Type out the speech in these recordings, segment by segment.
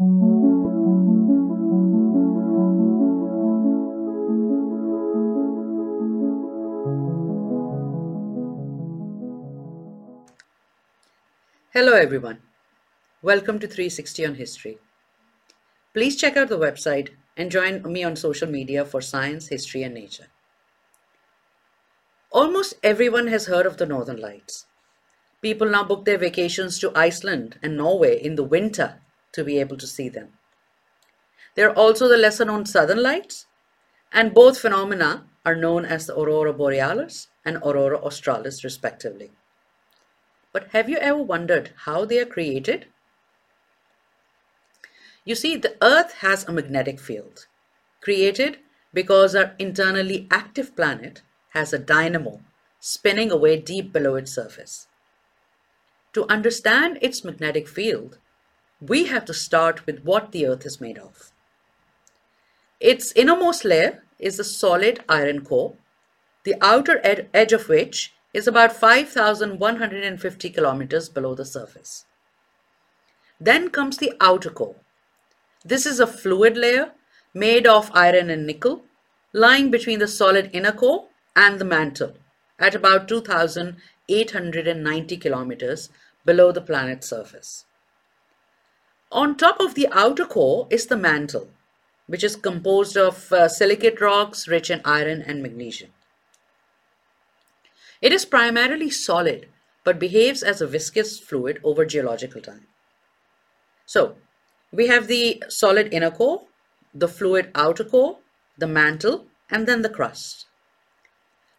Hello everyone. Welcome to 360 on History. Please check out the website and join me on social media for science, history, and nature. Almost everyone has heard of the Northern Lights. People now book their vacations to Iceland and Norway in the winter to be able to see them. There are also the lesser known Southern Lights, and both phenomena are known as the Aurora Borealis and Aurora Australis, respectively. But have you ever wondered how they are created? You see, the Earth has a magnetic field, created because our internally active planet has a dynamo spinning away deep below its surface. To understand its magnetic field, we have to start with what the Earth is made of. Its innermost layer is a solid iron core, the outer ed edge of which is about 5,150 kilometers below the surface. Then comes the outer core, this is a fluid layer made of iron and nickel lying between the solid inner core and the mantle at about 2,890 kilometers below the planet's surface. On top of the outer core is the mantle, which is composed of uh, silicate rocks rich in iron and magnesium. It is primarily solid, but behaves as a viscous fluid over geological time. So, we have the solid inner core, the fluid outer core, the mantle, and then the crust.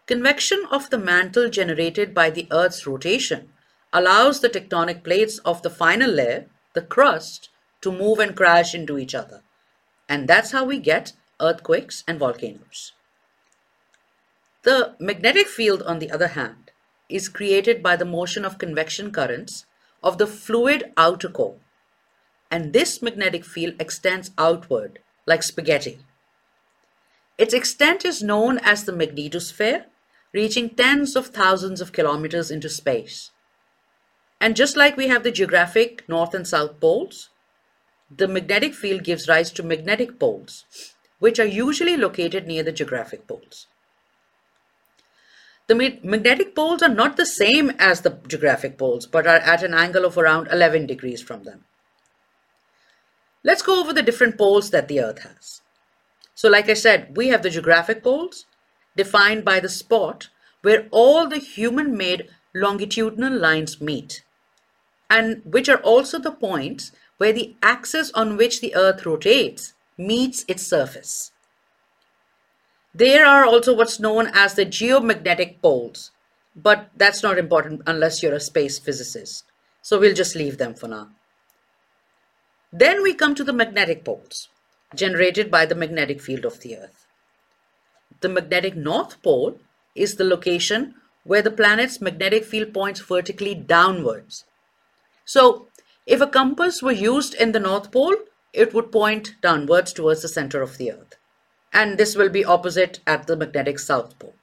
Convection of the mantle generated by the Earth's rotation allows the tectonic plates of the final layer, the crust, to move and crash into each other. And that's how we get earthquakes and volcanoes. The magnetic field, on the other hand, is created by the motion of convection currents of the fluid outer core and this magnetic field extends outward like spaghetti. Its extent is known as the magnetosphere, reaching tens of thousands of kilometers into space. And just like we have the geographic north and south poles, the magnetic field gives rise to magnetic poles, which are usually located near the geographic poles. The magnetic poles are not the same as the geographic poles, but are at an angle of around 11 degrees from them. Let's go over the different poles that the Earth has. So like I said, we have the geographic poles defined by the spot where all the human-made longitudinal lines meet and which are also the points where the axis on which the Earth rotates meets its surface. There are also what's known as the geomagnetic poles, but that's not important unless you're a space physicist. So we'll just leave them for now. Then we come to the magnetic poles generated by the magnetic field of the Earth. The magnetic north pole is the location where the planet's magnetic field points vertically downwards. So if a compass were used in the north pole, it would point downwards towards the center of the Earth. And this will be opposite at the magnetic south pole.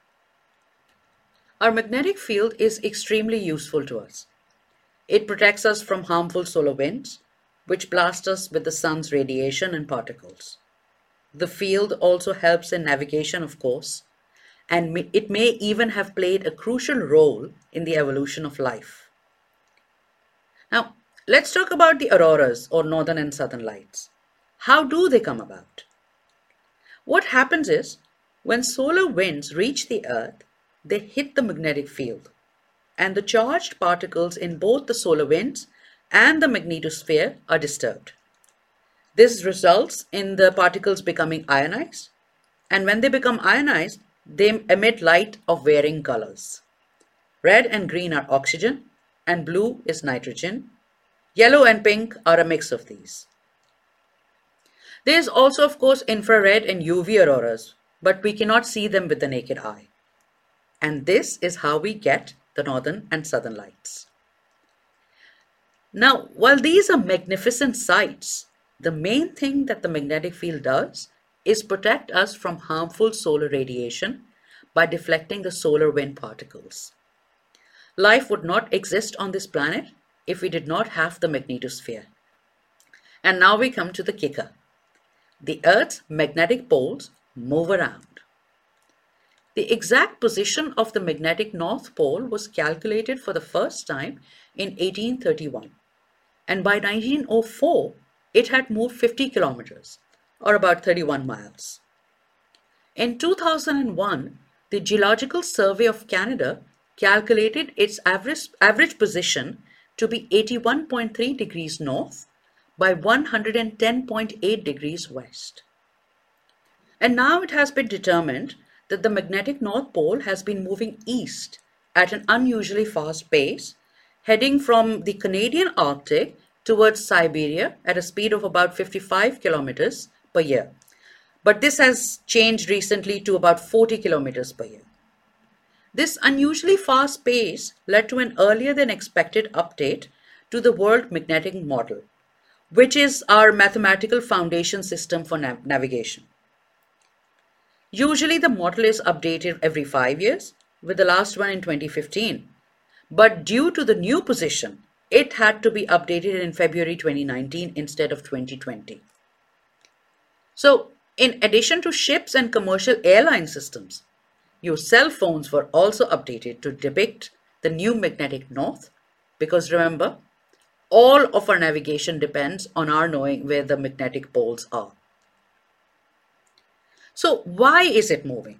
Our magnetic field is extremely useful to us. It protects us from harmful solar winds, which blast us with the sun's radiation and particles. The field also helps in navigation, of course, and it may even have played a crucial role in the evolution of life. Now, let's talk about the auroras or northern and southern lights. How do they come about? What happens is, when solar winds reach the earth, they hit the magnetic field, and the charged particles in both the solar winds and the magnetosphere are disturbed. This results in the particles becoming ionized, and when they become ionized, they emit light of varying colors. Red and green are oxygen, and blue is nitrogen. Yellow and pink are a mix of these. There is also, of course, infrared and UV auroras, but we cannot see them with the naked eye. And this is how we get the northern and southern lights. Now, while these are magnificent sights, the main thing that the magnetic field does is protect us from harmful solar radiation by deflecting the solar wind particles. Life would not exist on this planet if we did not have the magnetosphere. And now we come to the kicker. The Earth's magnetic poles move around. The exact position of the magnetic North Pole was calculated for the first time in 1831. And by 1904, it had moved 50 kilometers, or about 31 miles. In 2001, the Geological Survey of Canada calculated its average, average position to be 81.3 degrees north by 110.8 degrees west. And now it has been determined that the magnetic North Pole has been moving east at an unusually fast pace, heading from the Canadian Arctic towards Siberia at a speed of about 55 kilometers per year. But this has changed recently to about 40 kilometers per year. This unusually fast pace led to an earlier than expected update to the World Magnetic Model, which is our mathematical foundation system for nav navigation. Usually the model is updated every five years, with the last one in 2015. But due to the new position, it had to be updated in February 2019 instead of 2020. So in addition to ships and commercial airline systems, your cell phones were also updated to depict the new magnetic north because remember, all of our navigation depends on our knowing where the magnetic poles are. So why is it moving?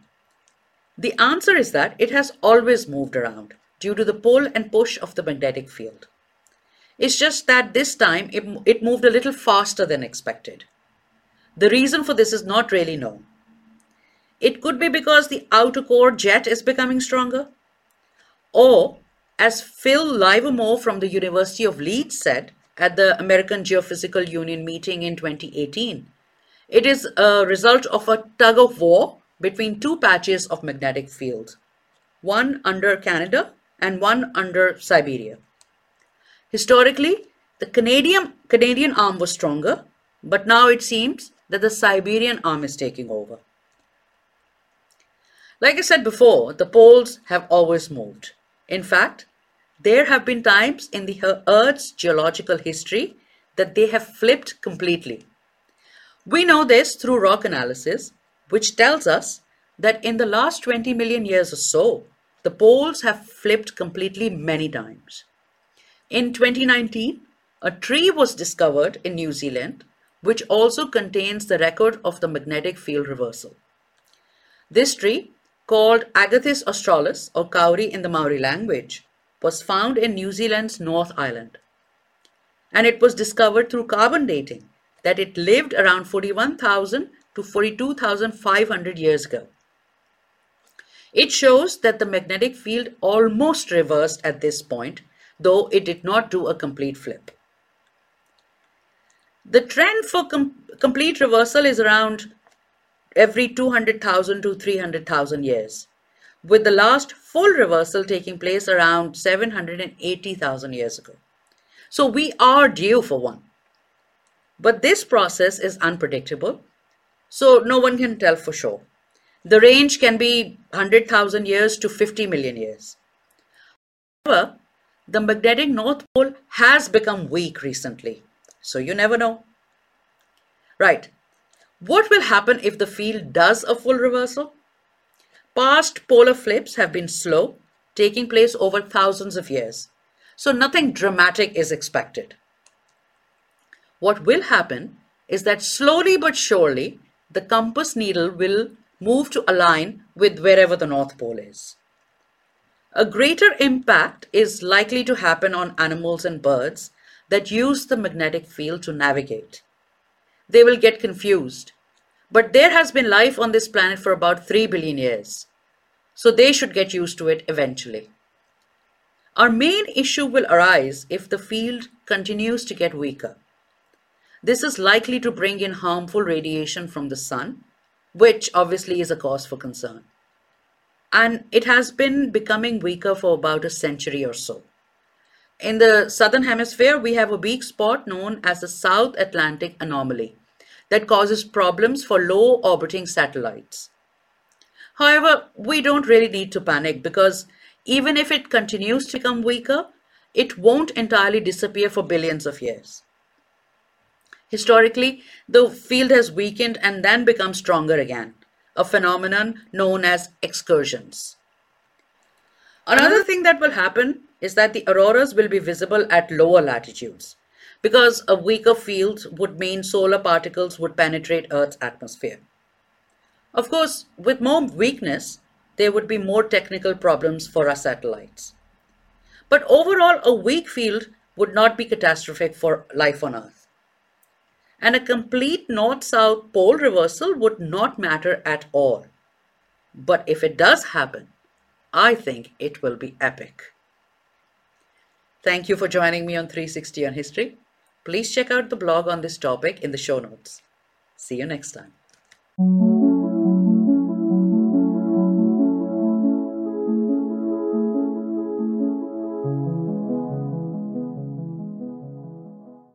The answer is that it has always moved around due to the pull and push of the magnetic field. It's just that this time it, it moved a little faster than expected. The reason for this is not really known. It could be because the outer core jet is becoming stronger. Or, as Phil Livermore from the University of Leeds said at the American Geophysical Union meeting in 2018, it is a result of a tug of war between two patches of magnetic field, one under Canada and one under Siberia. Historically, the Canadian, Canadian arm was stronger, but now it seems that the Siberian arm is taking over. Like I said before, the poles have always moved. In fact, there have been times in the Earth's geological history that they have flipped completely. We know this through rock analysis, which tells us that in the last 20 million years or so, the poles have flipped completely many times. In 2019, a tree was discovered in New Zealand, which also contains the record of the magnetic field reversal. This tree, called Agathis australis or kauri in the Maori language, was found in New Zealand's North Island. And it was discovered through carbon dating that it lived around 41,000 to 42,500 years ago. It shows that the magnetic field almost reversed at this point, though it did not do a complete flip. The trend for com complete reversal is around every 200,000 to 300,000 years, with the last full reversal taking place around 780,000 years ago. So we are due for one. But this process is unpredictable, so no one can tell for sure. The range can be 100,000 years to 50 million years. However, the magnetic North Pole has become weak recently, so you never know. Right, what will happen if the field does a full reversal? Past polar flips have been slow, taking place over thousands of years, so nothing dramatic is expected. What will happen is that slowly but surely, the compass needle will move to align with wherever the North Pole is. A greater impact is likely to happen on animals and birds that use the magnetic field to navigate. They will get confused. But there has been life on this planet for about 3 billion years. So they should get used to it eventually. Our main issue will arise if the field continues to get weaker. This is likely to bring in harmful radiation from the sun, which obviously is a cause for concern. And it has been becoming weaker for about a century or so. In the southern hemisphere, we have a weak spot known as the South Atlantic anomaly that causes problems for low orbiting satellites. However, we don't really need to panic because even if it continues to become weaker, it won't entirely disappear for billions of years. Historically, the field has weakened and then become stronger again, a phenomenon known as excursions. Another thing that will happen is that the auroras will be visible at lower latitudes because a weaker field would mean solar particles would penetrate Earth's atmosphere. Of course, with more weakness, there would be more technical problems for our satellites. But overall, a weak field would not be catastrophic for life on Earth. And a complete north-south pole reversal would not matter at all. But if it does happen, I think it will be epic. Thank you for joining me on 360 on History. Please check out the blog on this topic in the show notes. See you next time.